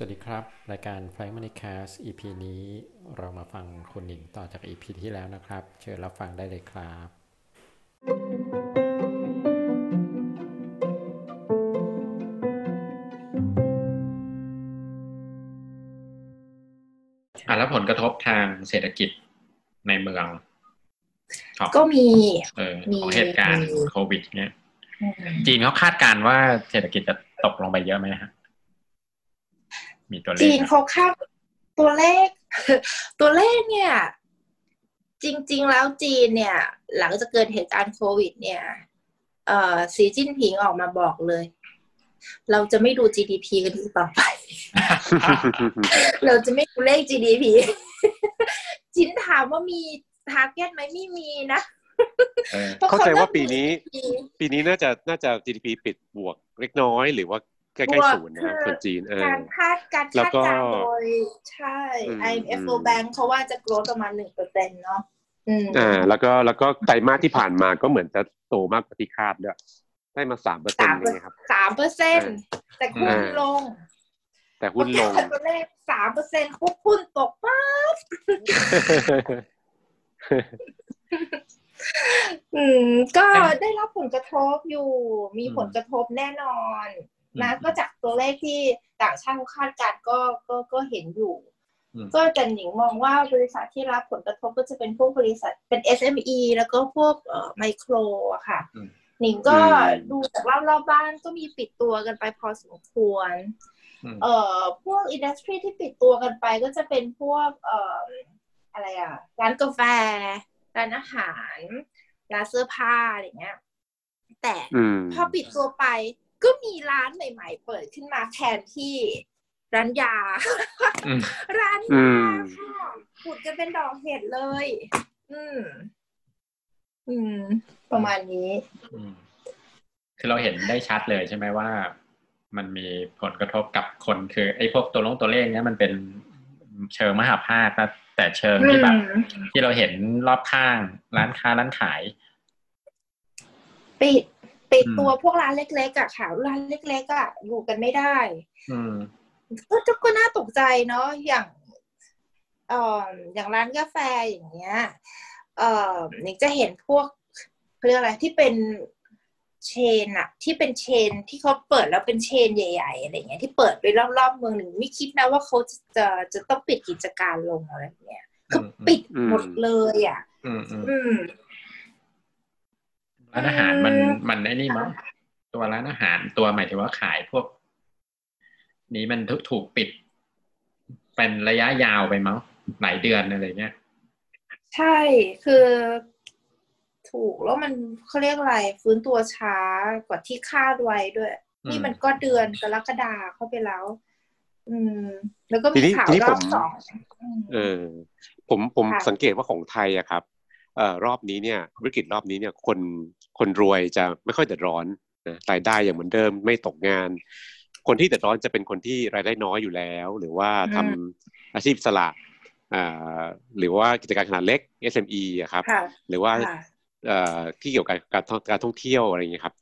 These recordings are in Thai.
สวัสดีครับ รายการ Flight Money Cast EP นี้เรามาฟังคุณหนิงต่อจาก EP ที่แล้วนะครับ เชิญรับฟังได้เลยครับ อะแล้วผลกระทบทางเศรษฐกิจในเมืองของก็มีเออมีของเหตุการณ์มีโควิด เนี่ยจีนเขาคาดการณ์ว่าเศรษฐกิจจะตกลงไปเยอะไหมฮะ มีตัวเลขจีนไหมเขาคาดตัวเลข ตัวเลขเนี่ย จริง ๆ แล้วจีนเนี่ย หลังจากเกิดเหตุการณ์โควิด เนี่ยเอ่อสีจิ้นผิงออกมาบอกเลย เราจะไม่ดู GDP กันอีกต่อไป เราจะไม่ดูเลข GDP จินถามว่ามีทาร์เก็ตไหมไม่มีนะเออพระเข้าใจว่าริ่มปีนี้ GDP ปีนี้น่าจะน่าจะ GDP ปิดบวกเล็กน้อย หรือว่า ใกบล้วกๆศูนย์นะครับคือส่วนจีนเออการคาดการแล้วคาดก็การณ์โดยใช่อืม IMF อืม World Bank เขาว่าจะ growth ประมาณหนึ่งเปอร์เซ็นต์เนาะอืมอ่าแล้วก็แล้วก็ไตรมาสที่ผ่านมาก็เหมือนจะโตมากกว่าที่คาดด้วยได้มาสามเปอร์เซ็นสาต์มเลยครับสามเปอร์เซ็นต์แต่หุ้นอ่าลง แต่หุ้นลงประกาศตัวเลขสามเปอร์เซ็นต์ปุ๊บหุ้นตกปั๊บอืม ก็ได้รับผลกระทบอยู่ มีผลกระทบแน่นอน นะก็จากตัวเลขที่ต่างชาติเขาคาดการณ์ก็ก็ก็เห็นอยู่อืมก็แต่หนิงมองว่าบริษัทที่รับผลกระทบก็จะเป็นพวกบริษัทเป็น SME แล้วก็พวกเอ่อไมโครอะค่ะอืมหนิงก็อืมดูจากรอบรอบๆบ้านก็มีปิดตัวกันไปพอสมควรอืมเอ่อพวกอินดัสทรีที่ปิดตัวกันไปก็จะเป็นพวกเอ่ออะไรอะร้านกาแฟ ร้านอาหาร ร้านเสื้อผ้าอะไรเงี้ย แต่อืมพอปิดตัวไป ก็มีร้านใหม่ ๆ เปิดขึ้นมาแทนที่ร้านยาอืมร้านอืยามค่ะขุดกันเป็นดอกเห็ดเลย อืม อืม ประมาณนี้อืมคือเราเห็นได้ชัดเลยใช่ไหมว่า มันมีผลกระทบกับคนคือ ไอ้พวกตัวลงตัวเลขเนี้ยมันเป็นเชิงมหาภาคนะแต่เชิงที่แบบอืมที่เราเห็นรอบข้าง ร้านค้าร้านขาย ปิด ปิดอืมตัวพวกร้านเล็กๆอะค่ะร้านเล็กๆอะอยู่กันไม่ได้อืมก็ก็น่าตกใจเนาะอย่างเอ่ออย่างร้านกาแฟอย่างเงี้ยเอ่อนิงจะเห็นพวกเขาเรียกอะไรที่เป็นเชนอะที่เป็นเชนที่เขาเปิดแล้วเป็นเชนใหญ่ๆอะไรเงี้ยที่เปิดไปรอบๆเมืองหนึ่งไม่คิดนะว่าเขาจะจะจะต้องปิดกิจการลงอะไรเงี้ยคืออมปิดอืมหมดเลยอะอืมอืมอืม ร้านอาหารมันอืมมันไอ้นี่มั้งตัวร้านอาหารตัวหมายถึงว่าขายพวก นี้มันถูกถูกปิด เป็นระยะยาวไปมั้งหลายเดือนอะไรเงี้ยใช่คือถูกแล้วมันเขาเรียกอะไร ฟื้นตัวช้ากว่าที่คาดไว้ด้วยอืมนี่มันก็เดือนกรกฎาเข้าไปแล้ว อืม แล้วก็ทีมีนี้ข่าวทีนี้รอบผมสองอืมเออ ผมผมค่ะสังเกตว่าของไทยอะครับเอ่อ รอบนี้เนี่ยวิกฤตรอบนี้เนี่ยคนคนรวยจะไม่ค่อยเดือดร้อนนะรายได้อย่างเหมือนเดิมไม่ตกงาน คนที่เดือดร้อนจะเป็นคนที่รายได้น้อยอยู่แล้ว หรือว่าทำอาชีพอิสระอ่าหรือว่ากิจการขนาดเล็ก SME อะครับค่ะหรือว่าค่ะเอ่อที่เกี่ยวกับการท่องการท่องเที่ยวอะไรอย่างเงี้ยครับ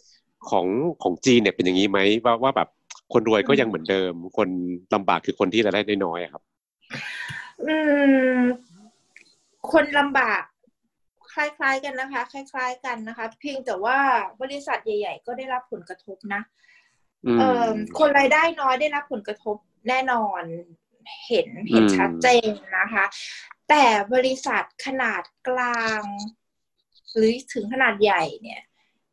ของของจีนเนี่ยเป็นอย่างนี้ไหมว่าว่าแบบคนรวยก็ยังเหมือนเดิม คนลำบากคือคนที่รายได้น้อยๆอะครับ อืมคนลำบาก คล้ายๆกันนะคะ คล้าย ๆกันนะคะ เพียงแต่ว่าบริษัทใหญ่ ๆ ก็ได้รับผลกระทบนะอืมเอ่อคนรายได้น้อยได้รับผลกระทบแน่นอนเห็นเห็นอืมชัดเจนนะคะ แต่บริษัทขนาดกลาง หรือถึงขนาดใหญ่เนี่ย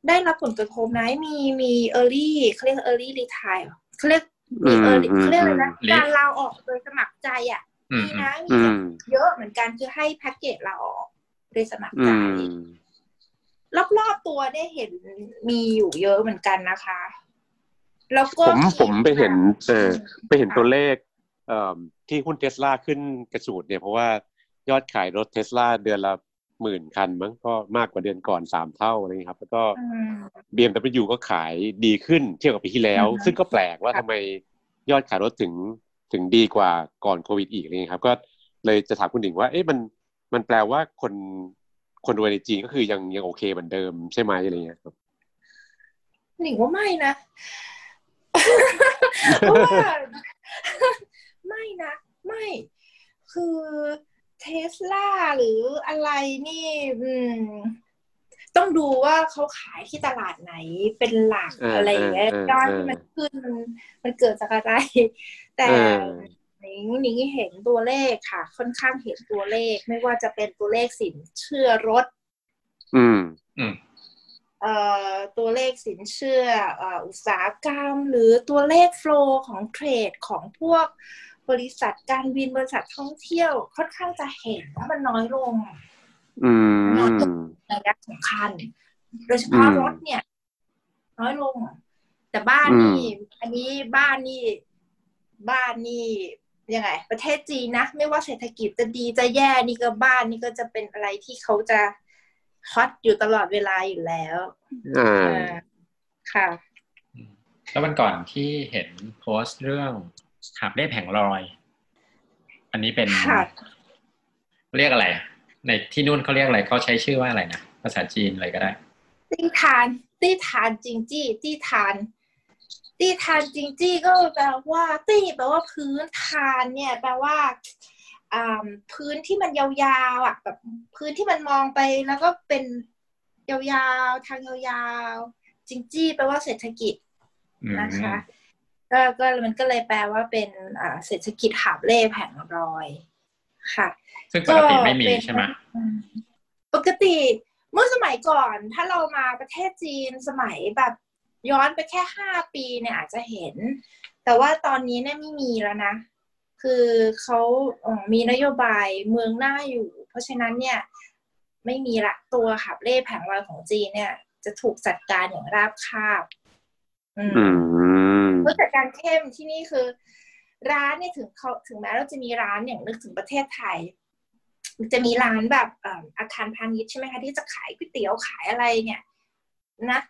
ได้รับผลกระทบนะมีมี early เขาเรียก early retire เขาเรียกมี early เขาเรียกอะไรนะอืมการลาออกโดยสมัครใจอะอืมมีนะอืมีมเยอะเหมือนกันคือให้แพ็กเกจลาออก โดยสมัครอืใจมรอบๆตัวได้เห็นมีอยู่เยอะเหมือนกันนะคะ แล้วก็ผมผมไปเห็นเออไปเห็นค่ะตัวเลขเอ่อที่หุ้นเทสลาขึ้นกระฉูดเนี่ยเพราะว่ายอดขายรถเทสลาเดือนละหมื่นคันมั้งก็มากกว่าเดือนก่อนสามเท่าอะไรอย่างเงี้ยครับ แล้วก็อืม BMW ก็ขายดีขึ้นเทียบกับปีที่แล้วอือฮึซึ่งก็แปลกว่าค่ะทำไมยอดขายรถถึงถึงดีกว่าก่อนโควิดอีกอะไรเงี้ยครับ ก็เลยจะถามคุณหนิงว่าเอ๊ะมัน มันแปลว่าคนคนรวยในจีนก็คือยังยังโอเคเหมือนเดิมใช่ไหมอะไรเงี้ยครับหนิงว่าไม่นะเพราะว่าไม่นะ ไม่คือเทสลาหรืออะไรนี่อืมต้องดูว่าเขาขายที่ตลาดไหนเป็นหลักเอออะไรอย่างเงี้ยเออเออยอดที่มันขึ้นมันมันเกิดจากอะไร แต่เออห นิงหนิงเห็นตัวเลขค่ะ ค่อนข้างเห็นตัวเลข ไม่ว่าจะเป็นตัวเลขสินเชื่อรถ อืม อืมเอ่อตัวเลขสินเชื่อเอ่ออุตสาหกรรม หรือตัวเลขโฟลของเทรดของพวกบริษัทการบินบริษัทท่องเที่ยว ค่อนข้างจะเห็นว่ามันน้อยลงอืมในระยะสำคัญ โดยเฉพาะอืมรถเนี่ย น้อยลง แต่บ้านนี่ อันนี้บ้านนี่ บ้านนี่ ยังไง ประเทศจีนนะ ไม่ว่าเศรษฐกิจจะดีจะแย่นี่ก็บ้านนี่ก็จะเป็นอะไรที่เขาจะฮอตอยู่ตลอดเวลาอยู่แล้วอ่าอ่าค่ะ แล้ววันก่อนที่เห็นโพสต์เรื่องหาบเล่แผงลอย อันนี้เป็นค่ะเรียกอะไร ในที่นู่นเขาเรียกอะไรเขาใช้ชื่อว่าอะไรนะภาษาจีนอะไรก็ได้ ตี้ทาน ตี้ทานจริงจี้ ตี้ทาน ตี้ทานจริงจี้ก็แปลว่าตี้แปลว่าพื้นทานเนี่ยแปลว่าอ่าพื้นที่มันยาวๆอะแบบพื้นที่มันมองไปแล้วก็เป็นยาวๆทางยาวๆจริงจี้แปลว่าเศรษฐกิจอืมนะคะก็ก็มันก็เลยแปลว่าเป็นอ่าเศรษฐกิจหาบเล่แผงรอยค่ะ ซึ่งปกติไม่มีใช่ไหมอืมปกติเมื่อสมัยก่อนถ้าเรามาประเทศจีนสมัยแบบ ย้อนไปแค่ห้าปีเนี่ยอาจจะเห็น แต่ว่าตอนนี้เนี่ยไม่มีแล้วนะ คือเขาเอ่อมีนโยบายเมืองหน้าอยู่ เพราะฉะนั้นเนี่ยไม่มีละตัวขับเล่แผงลอยของจีนเนี่ย จะถูกจัดการอย่างราบคาบอืมอืมผู้จัดการเข้มที่นี่คือ ร้านเนี่ยถึงเขาถึงแม้เราจะมีร้านอย่างนึกถึงประเทศไทยมันจะมีร้านแบบเอ่ออาคารพาณิชย์ใช่ไหมคะที่จะขายก๋วยเตี๋ยวขายอะไรเนี่ยนะ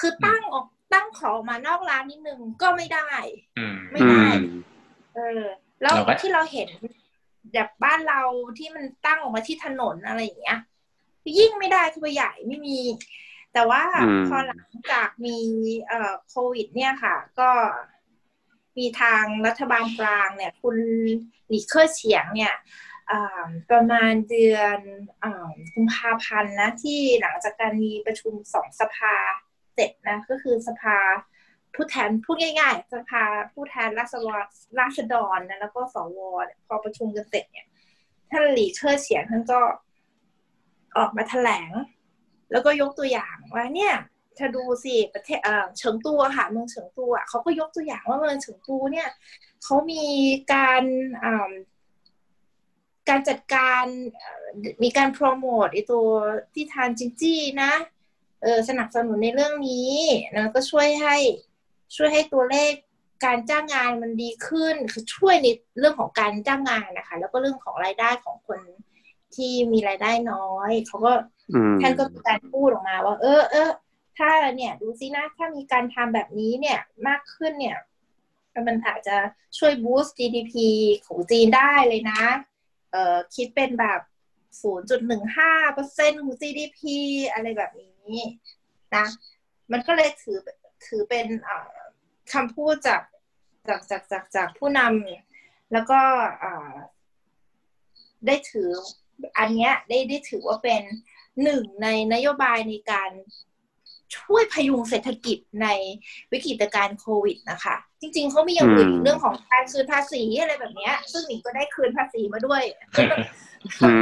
คือตั้งออกตั้งของออกมานอกร้านนิดนึงก็ไม่ได้อืมไม่อืได้มเออ แล้วเราก็ที่เราเห็นแบบบ้านเราที่มันตั้งออกมาที่ถนนอะไรอย่างเงี้ยยิ่งไม่ได้คือใหญ่ไม่มี แต่ว่าอืมพอหลังจากมีเอ่อโควิด เนี่ยค่ะ ก็มีทางรัฐบาลกลางเนี่ย คุณหลีเคอร์เฉียงเนี่ยอ่าประมาณเดือนอากุมภาพันธ์นะที่หลังจากการมีประชุมสองสภา เสร็จนะก็คือสภาผู้แทนพูดง่ายๆสภาผู้แทนราษฎรราษฎรนะแล้วก็สวพอประชุมกันเสร็จเนี่ยท่านหลีเคอร์เฉียงท่านก็ออกมาแถลง แล้วก็ยกตัวอย่างว่าเนี่ยเธอดูสิประเทศเออเฉิงตูค่ะเมืองเฉิงตูอะเขาก็ยกตัวอย่างว่าเมืองเฉิงตูเนี่ยเขามีการอ่าการจัดการมีการโปรโมทไอตัวที่ทานจิงจี้นะ เออสนับสนุนในเรื่องนี้แล้วก็ช่วยให้ช่วยให้ตัวเลขการจ้างงานมันดีขึ้นคือช่วยในเรื่องของการจ้างงานนะคะ แล้วก็เรื่องของรายได้ของคนที่มีรายได้น้อยเขาก็อืมท่านก็มีการพูดออกมาว่า เออเออถ้าเนี่ยดูซินะถ้ามีการทำแบบนี้เนี่ยมากขึ้นเนี่ยมันอาจจะช่วยบูสต์ GDP ของจีนได้เลยนะ เอ่อคิดเป็นแบบ 0.15เปอร์เซ็นของ GDP อะไรแบบนี้ นะ มันก็เลยถือถือเป็นเอ่อคำพูดจากจากจากจากจากผู้นำแล้วก็เอ่อได้ถืออันเนี้ยได้ได้ถือว่าเป็นหนึ่งในนโยบายในการช่วยพยุงเศรษฐกิจในวิกฤตการณ์โควิดนะคะ จริง ๆเขามีอย่างอื่นอีกเรื่องของการคืนภาษีอะไรแบบเนี้ย ซึ่งหนิงก็ได้คืนภาษีมาด้วยอื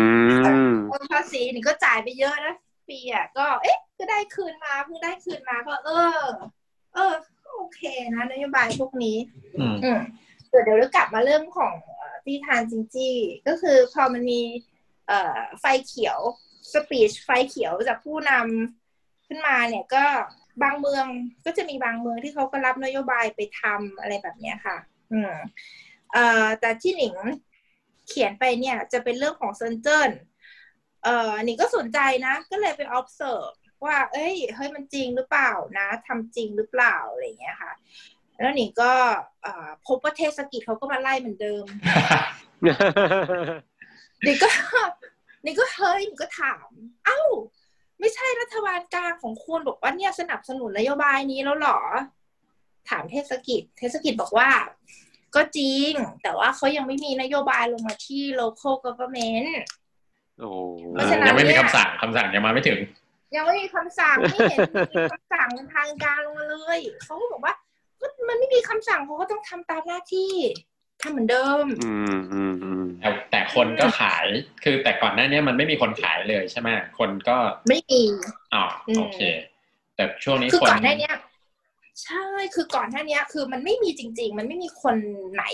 มโอนภาษีหนิงก็จ่ายไปเยอะนะปีอะก็เอ๊ะ ก็ได้คืนมาเพิ่งได้คืนมาก็เออ เออก็โอเคนะนโยบายพวกนี้ อืมอืมเดี๋ยวเดี๋ยวเรากลับมาเรื่องของเอ่อที่ทานจิงจี้ ก็คือพอมันมีเอ่อไฟเขียวสปีชไฟเขียวจากผู้นำขึ้นมาเนี่ยก็บางเมืองก็จะมีบางเมืองที่เขาก็รับนโยบายไปทำอะไรแบบเนี้ยค่ะ อืมเอ่อแต่ที่หนิงเขียนไปเนี่ยจะเป็นเรื่องของเซนเจิ้นเอ่อหนิงก็สนใจนะ ก็เลยไป observe ว่า เอ้ยเฮ้ยมันจริงหรือเปล่านะทำจริงหรือเปล่าอะไรอย่างเงี้ยค่ะ แล้วหนิงก็เอ่อพบว่าเทศกิจเขาก็มาไล่เหมือนเดิมนี่ก็นี่ก็เฮ้ยนี่ก็ถาม เอ้า ไม่ใช่รัฐบาลกลางของคุณบอกว่าเนี่ยสนับสนุนนโยบายนี้แล้วเหรอ ถามเทศกิจ เทศกิจบอกว่า ก็จริง แต่ว่าเขายังไม่มีนโยบายลงมาที่ local government โอ้เพราะฉะนั้นยังไม่มีเนี่ยคำสั่งคำสั่งยังมาไม่ถึง ยังไม่มีคำสั่งไม่เห็นมีคำสั่งเป็นทางการลงมาเลยเขาก็บอกว่าก็มันไม่มีคำสั่งเขาก็ต้องทำตามหน้าที่ทำเหมือนเดิม อืมอืมอืมแต่แต่คนก็ขาย คือแต่ก่อนหน้านี้มันไม่มีคนขายเลยใช่ไหมคนก็ไม่มีอ๋ออมโอเค แต่ช่วงนี้คือคนก่อนหน้าเนี้ยใช่ คือก่อนหน้าเนี้ยคือมันไม่มีจริง ๆ มันไม่มีคนไหน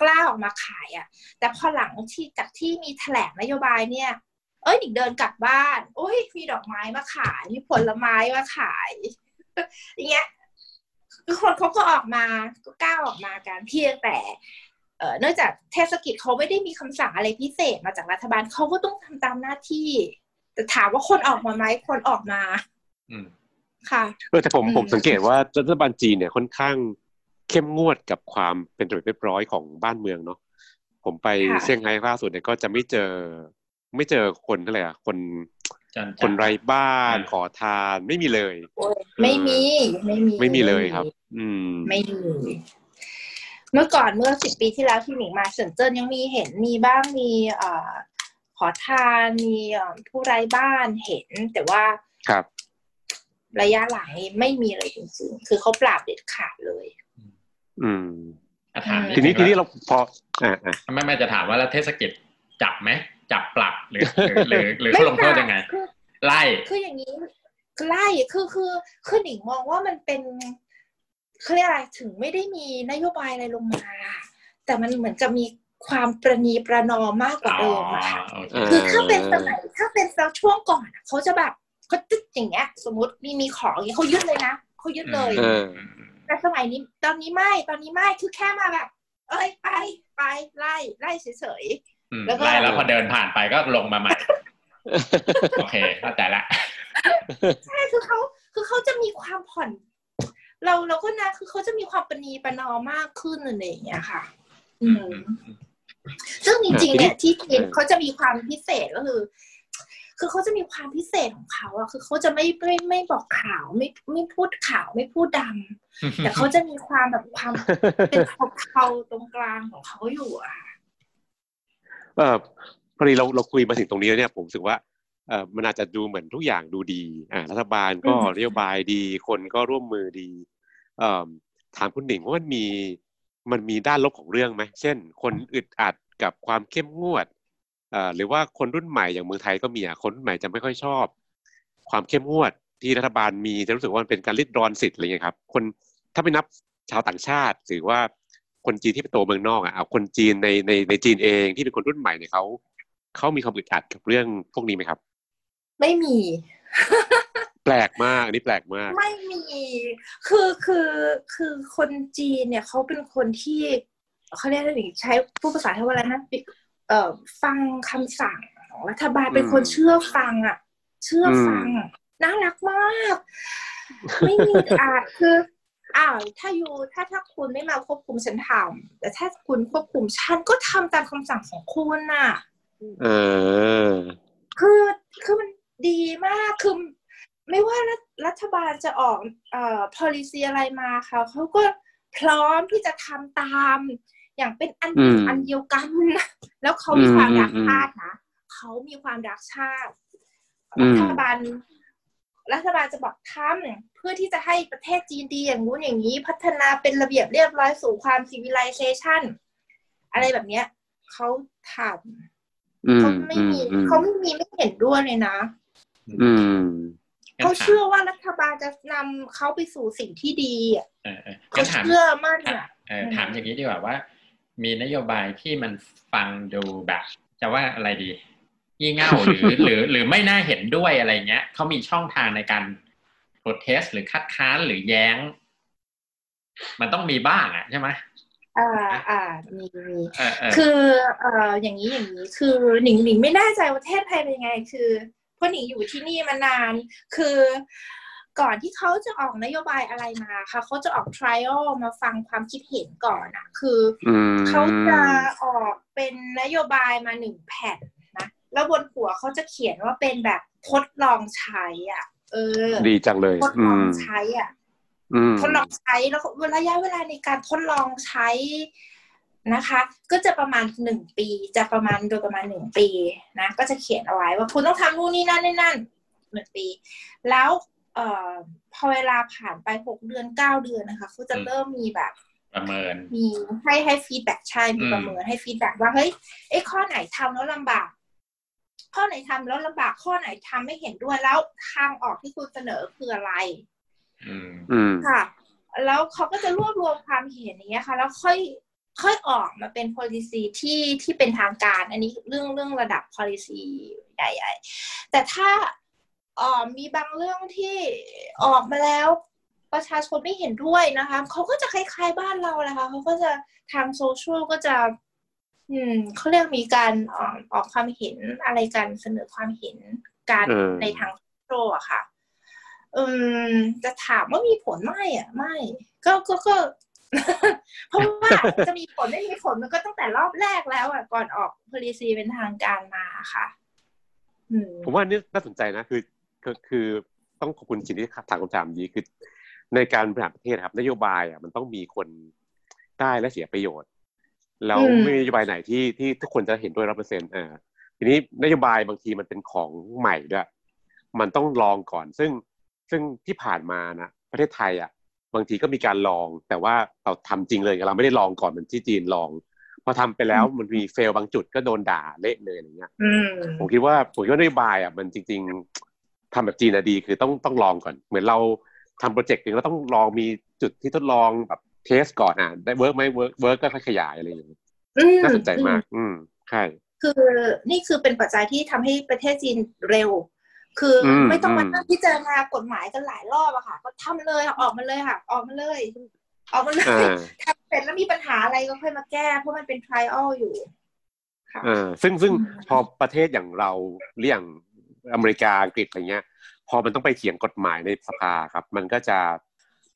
กล้าออกมาขายอะ่ะ แต่พอหลังที่จากที่มีแถลงนโยบายเนี่ย เอ้ยหนิงเดินกลับบ้าน โอ้ยมีดอกไม้มาขาย มีผลไม้มาขาย อย่างเงี้ยคือคนเขาก็ออกมาก็กล้าออกมากันเพียงแต่เอ่อเนื่องจากเทศกิจเขาไม่ได้มีคำสั่งอะไรพิเศษมาจากรัฐบาลเขาก็ต้องทำตามหน้าที่ แต่ถามว่าคนออกมาไหมคนออกมา อืมค่ะเออแต่ผมอืมผมสังเกตว่ารัฐบาลจีนเนี่ยค่อนข้างเข้มงวดกับความเป็นระเบียบเรียบร้อยของบ้านเมืองเนาะผมไปค่ะเซี่ยงไฮ้ล่าสุดเนี่ยก็จะไม่เจอ ไม่เจอคนเท่าไหร่อะคนจันคนไร้บ้านอืมขอทานไม่มีเลยโอ้ยไม่มีไม่มี ไม่มีเลยครับ อืม ไม่มีเมื่อก่อนเมื่อสิบปีที่แล้วที่หนิงมาเซินเจิ้นยังมีเห็นมีบ้างมีเอ่อขอทานมีเอ่อผู้ไร้บ้านเห็น แต่ว่าครับ ระยะหลังนี้ไม่มีเลยจริงๆคือเขาปราบเด็ดขาดเลย อืมอะถามอืมทีนี้ดทีงนี้ว่าเราพออ่าอ่าไม่ไม่จะถามว่าแล้วเทศกิจจับไหม จับปรับหรือหรือหรือหรือเขาลงโทษยังไงคือไล่คืออย่างนี้ไล่คือคือคือหนิงมองว่ามันเป็นเขาเรียกอะไรถึงไม่ได้มีนโยบายอะไรลงมา แต่มันเหมือนกับมีความประนีประนอมมากกว่าอ๋อเดิมอะค่ะโอเคคือถ้าเป็นสมัยถ้าเป็นช่วงก่อนอะเขาจะแบบเขาตึ๊ดอย่างเงี้ย สมมติมีมีของอย่างเงี้ยเขายึดเลยนะเขายึดเลยเออแต่สมัยนี้ตอนนี้ไม่ตอนนี้ไม่คือแค่มาแบบ เอ้ยไปไปไล่ไล่เฉยอืม แล้วก็ไล่แล้วพอเดินผ่านไปก็ลงมาใหม่ โอเคเข้าใจละๆใช่คือเขาคือเขาจะมีความผ่อน เราเราก็นะคือเขาจะมีความประนีประนอมมากขึ้นอะไรอย่างเงี้ยค่ะ อืมซึ่งจริงๆเนี่ยที่จีนเออเขาจะมีความพิเศษก็คือ คือเขาจะมีความพิเศษของเขาอะคือเขาจะไม่ไม่ไม่บอกข่าวไม่ไม่พูดข่าวไม่พูดดำแต่เขาจะมีความแบบความเป็นเทาๆตรงกลางของเขาอยู่อะ เออพอดีเราเราคุยมาถึงตรงนี้แล้วเนี่ยผมรู้สึกว่าเออมันอาจจะดูเหมือนทุกอย่างดูดีอ่ารัฐบาลก็นโยบายดี คนก็ร่วมมือดีเอ่อถามคุณหนิงว่ามันมีมันมีด้านลบของเรื่องไหมเช่น คนอึดอัดกับความเข้มงวดเอ่อหรือว่าคนรุ่นใหม่อย่างเมืองไทยก็มีอะคนรุ่นใหม่จะไม่ค่อยชอบ ความเข้มงวดที่รัฐบาลมีจะรู้สึกว่ามันเป็นการริดรอนสิทธิ์อะไรเงี้ยครับ คนถ้าไม่นับชาวต่างชาติหรือว่า คนจีนที่เป็นโตเมืองนอกอะเอาคนจีนในในในจีนเองที่เป็นคนรุ่นใหม่เนี่ยเขาเขามีความอึดอัดกับเรื่องพวกนี้ไหมครับ ไม่มี แปลกมากอันนี้แปลกมาก ไม่มี คือคือคือคนจีนเนี่ยเขาเป็นคนที่เขาเรียกอะไรใช้ผู้ภาษาไทยว่าอะไรนะเอ่อฟังคำสั่งของรัฐบาลเป็นคนอืมเชื่อฟังอะ เชื่อฟังน่ารักมาก ไม่มีอาจคือ อ้าวถ้าอยู่ถ้าถ้าคุณไม่มาควบคุมฉันทำแต่ถ้าคุณควบคุมฉันก็ทำตามคำสั่งของคุณน่ะ เออ คือคือมันดีมากคือไม่ว่ารัฐรัฐบาลจะออกเอ่อ policy อะไรมาค่ะเขาก็พร้อมที่จะทำตาม อย่างเป็นอันอืมอันเดียวกัน แล้วเขามีความรักอืมชาตินะเขามีความรักชาติอืมรัฐบาล รัฐบาลจะบอกทำเพื่อที่จะให้ประเทศจีนดีอย่างงู้นอย่างนี้ พัฒนาเป็นระเบียบเรียบร้อยสู่ความ civilization อะไรแบบเนี้ยเขาทำอืมเขาไม่มีอืมเขาไม่มีไม่เห็นด้วยเลยนะอืมงั้นเขาถามเชื่อว่ารัฐบาลจะนำเขาไปสู่สิ่งที่ดีอะเออเออเขางั้นถามเชื่อมั่นอะเออถามอย่างนี้ดีกว่าว่า มีนโยบายที่มันฟังดูแบบ จะว่าอะไรดี ยี่เง่าหรือหรือหรือไม่น่าเห็นด้วยอะไรเงี้ยเขามีช่องทางในการ protest หรือคัดค้านหรือแย้ง มันต้องมีบ้างอะใช่ไหมอ่าอ่ามีมีเออเออคือเอ่ออย่างนี้อย่างนี้คือหนิงหนิงไม่แน่ใจว่าประเทศไทยเป็นยังไง คือเพราะหนิงอยู่ที่นี่มานาน คือก่อนที่เขาจะออกนโยบายอะไรมาค่ะเขาจะออก trial มาฟังความคิดเห็นก่อนอะคืออืมเขาจะออกเป็นนโยบายมาหนึ่งแผ่นนะ แล้วบนหัวเขาจะเขียนว่าเป็นแบบทดลองใช้ อะ เออ ดีจังเลยทดอืลองมใช้อะอืมทดลองใช้แล้วก็ระยะเวลาในการทดลองใช้นะคะ ก็จะประมาณหนึ่งปี จะประมาณโดยประมาณหนึ่งปีนะ ก็จะเขียนเอาไว้ว่าคุณต้องทำนู่นนี่นั่นนี่นั่นหนึ่งปี แล้วเอ่อพอเวลาผ่านไปหกเดือนเก้าเดือนนะคะเขาจะเริ่มมีแบบประเมินมีให้ให้ feedback ใช่มีอืมประเมินให้ feedback ว่าเฮ้ยไอ้ข้อไหนทำแล้วลำบาก ข้อไหนทำแล้วลำบากข้อไหนทำไม่เห็นด้วยแล้วทางออกที่คุณเสนอคืออะไรอืมอืมค่ะ แล้วเขาก็จะรวบรวมความเห็นนี้ค่ะ แล้วค่อยค่อยออกมาเป็น policy ที่ที่เป็นทางการ อันนี้เรื่องเรื่องระดับ policy ใหญ่ๆแต่ถ้าเอ่อมีบางเรื่องที่ออกมาแล้วประชาชนไม่เห็นด้วยนะคะเขาก็จะคล้ายๆบ้านเราแหละค่ะเขาก็จะทางโซเชียลก็จะ อืมเขาเรียกมีการออกออกความเห็นอะไรกันเสนอความเห็นการเออในทางโซเชียลอะค่ะ อืม จะถามว่ามีผลไม่อะไม่ ก็ก็ก็เพราะว่าจะมีผลไม่มีผลมันก็ตั้งแต่รอบแรกแล้วอะก่อนออก policy เป็นทางการมาค่ะอืมผมว่านี่น่าสนใจนะคือคือคือต้องขอบคุณจินที่ถามคำถามนี้คือ ในการบริหารประเทศครับ นโยบายอะมันต้องมีคนได้และเสียประโยชน์ แล้วอืมไม่มีนโยบายไหนที่ที่ทุกคนจะเห็นด้วยร้อเปอร์เซ็นต์อ่าทีนี้นโยบายบางทีมันเป็นของใหม่ด้วยมันต้องลองก่อน ซึ่งซึ่งที่ผ่านมานะประเทศไทยอะ บางทีก็มีการลอง แต่ว่าเราทำจริงเลยเราไม่ได้ลองก่อนเหมือนที่จีนลองพอทำไปแล้วมันมี fail บางจุดก็โดนด่าเละเลยอะไรเงี้ยอืมผมคิดว่าผมคิดว่านโยบายอะมันจริง ๆทำแบบจีนอะดีคือต้องต้องลองก่อน เหมือนเราทำ project หนึ่งเราต้องลองมีจุดที่ทดลองแบบ test ก่อนอะได้ work ไหม work work ก็ค่อยขยายอะไรอย่างเงี้ยอืมน่าสนใจมาก อืมใช่คือนี่คือเป็นปัจจัยที่ทำให้ประเทศจีนเร็ว คืออมไม่ต้องมาอืมนั่งพิจารณากฎหมายกันหลายรอบอะค่ะ ก็ทำเลยค่ะออกมาเลยค่ะ ออกมาเลย ออกมาเลยอ่าทำเสร็จแล้วมีปัญหาอะไรก็ค่อยมาแก้ เพราะมันเป็น trial อยู่ค่ะอ่าซึ่งซึ่งอืมพอประเทศอย่างเราอย่างอเมริกาอังกฤษอะไรเงี้ย พอมันต้องไปเถียงกฎหมายในสภาครับ มันก็จะ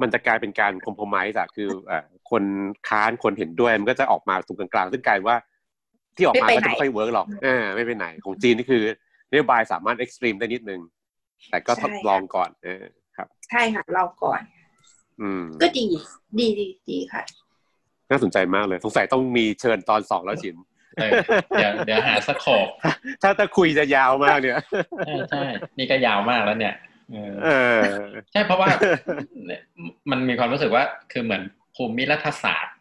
มันจะกลายเป็นการคอมโพม s e อะคือเอ่อคนค้านคนเห็นด้วยมันก็จะออกมาตรงกลางๆซึ่งกลายว่า ที่ออกมาไม่ก็ไปไหนจะไม่ค่อย work หรอกอ่าไม่ไปไหน ของจีนนี่คือนโยบายสามารถ extreme ได้นิดนึง แต่ก็ทดลองก่อนเออครับ ใช่ค่ะเราก่อน อืม ก็ดี ดีดีดีค่ะ น่าสนใจมากเลย สงสัยต้องมีเชิญตอนสองแล้วจินเออเดี๋ยวเดี๋ยวหาสโคปถ้าถ้าคุยจะยาวมากเนี่ยใช่ใช่นี่ก็ยาวมากแล้วเนี่ยเออเออ ใช่เพราะว่าเนี่ยมันมีความรู้สึกว่า คือเหมือนภูมิรัฐศาสตร์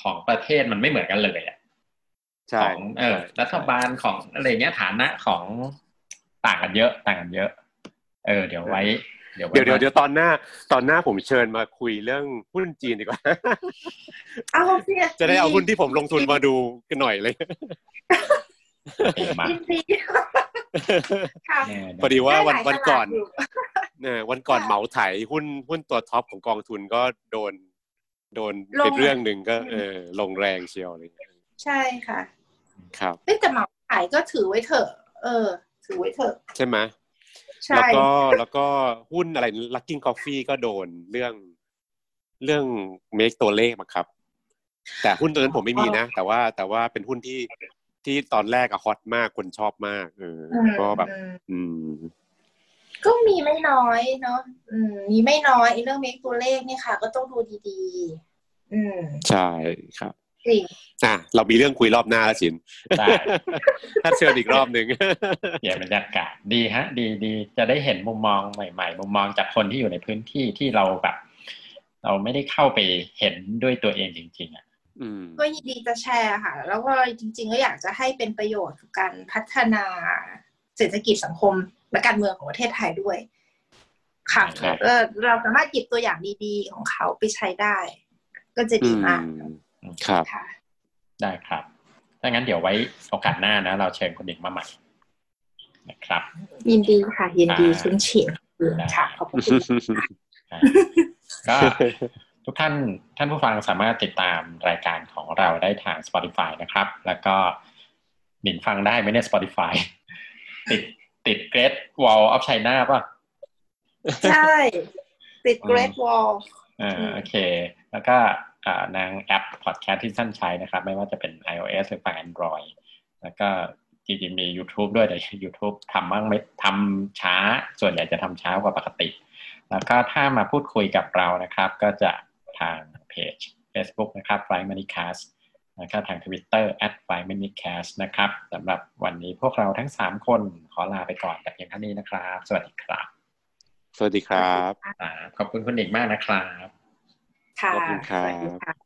ของประเทศมันไม่เหมือนกันเลยอะใช่ของเออรัฐบาลของอะไรเงี้ยฐานะของต่างกันเยอะ ต่างกันเยอะ เออเดี๋ยวไว้เดี๋ยวไว้ เดี๋ยวเดี๋ยวเดี๋ยวตอนหน้า ตอนหน้าผมเชิญมาคุยเรื่องหุ้นจีนดีกว่าเอาสิจะได้เอาหุ้นที่ผมลงทุนมาดูกันหน่อยเลยดีมากยินดีค่ะเออ พอดีว่าวันได้หลยวันก่อนตลาดยู่เนี่ยวันก่อนค่ะเหมาไถหุ้นหุ้นตัวท็อปของกองทุนก็โดน โดนลงเป็นเรื่องหนึ่งก็ เออ ลงแรงเชียวอะไรอย่างเลยใช่ค่ะ ครับเอ้ยแต่เหมาขายก็ถือไว้เถอะเออ ถือไว้เถอะใช่ไหมใช่แล้วก็แล้วก็หุ้นอะไร Lucking Coffee ก็โดนเรื่องเรื่องเมคตัวเลขมาครับ แต่หุ้นตัวนั้นผมไม่มีนะ แต่ว่าแต่ว่าเป็นหุ้นที่ ที่ตอนแรกอะฮอตมากคนชอบมากเอออืมก็แบบอืมอืม ก็มีไม่น้อยเนาะอืม มีไม่น้อยไอ้เรื่องเมคตัวเลขเนี่ยค่ะ ก็ต้องดูดีๆ อืม ใช่ครับจริงอะเรามีเรื่องคุยรอบหน้าแล้วสินได้ถ้าเชิญอีกรอบหนึ่งเปลี่ยนบรรยากาศดีฮะ ดีดีจะได้เห็นมุมมองใหม่ๆ มุมมองจากคนที่อยู่ในพื้นที่ที่เราแบบ เราไม่ได้เข้าไปเห็นด้วยตัวเองจริง ๆ อะอืม ก็ยินดีจะแชร์ค่ะ แล้วก็จริง ๆ ก็อยากจะให้เป็นประโยชน์กับการพัฒนาเศรษฐกิจสังคมและการเมืองของประเทศไทยด้วย ค่ะครับเออเราสามารถหยิบตัวอย่างดีๆ ของเขาไปใช้ได้ ก็จะดีมากอืมครับค่ะได้ครับถ้างั้นเดี๋ยวไว้โอกาสหน้านะ เราเชิญคนอีกมาใหม่นะครับ ยินดีค่ะ ยินดีอ่าคุ้นชินค่ะขอบคุณอะก็ ทุกท่านท่านผู้ฟังสามารถติดตามรายการของเราได้ทาง Spotify นะครับ แล้วก็หมินฟังได้ไหมเนี่ย Spotify ติดติด Great Wall of China ป่ะ ใช่ ติด Great Wall อ่าอืมโอเค แล้วก็อ่านางแอปพอดแคสต์ที่ท่านใช้นะครับ ไม่ว่าจะเป็น iOS หรือฝั่ง Android แล้วก็จริงๆมี YouTube ด้วยแต่ YouTube ทำบ้างไม่ทำช้า ส่วนใหญ่จะทำช้ากว่าปกติ แล้วก็ถ้ามาพูดคุยกับเรานะครับ ก็จะ ทางเพจ Facebook นะครับ Fly Money Cast แล้วก็ทางทวิตเตอร์ at f i v e minute cast นะครับสำหรับวันนี้พวกเราทั้งสามคนขอลาไปก่อนแต่เพียงเท่านี้นะครับ สวัสดีครับ สวัสดีครับอ่าขอบคุณคุณหนิงมากนะครับค่ะขอบคุณครับสวัสดีค่ะ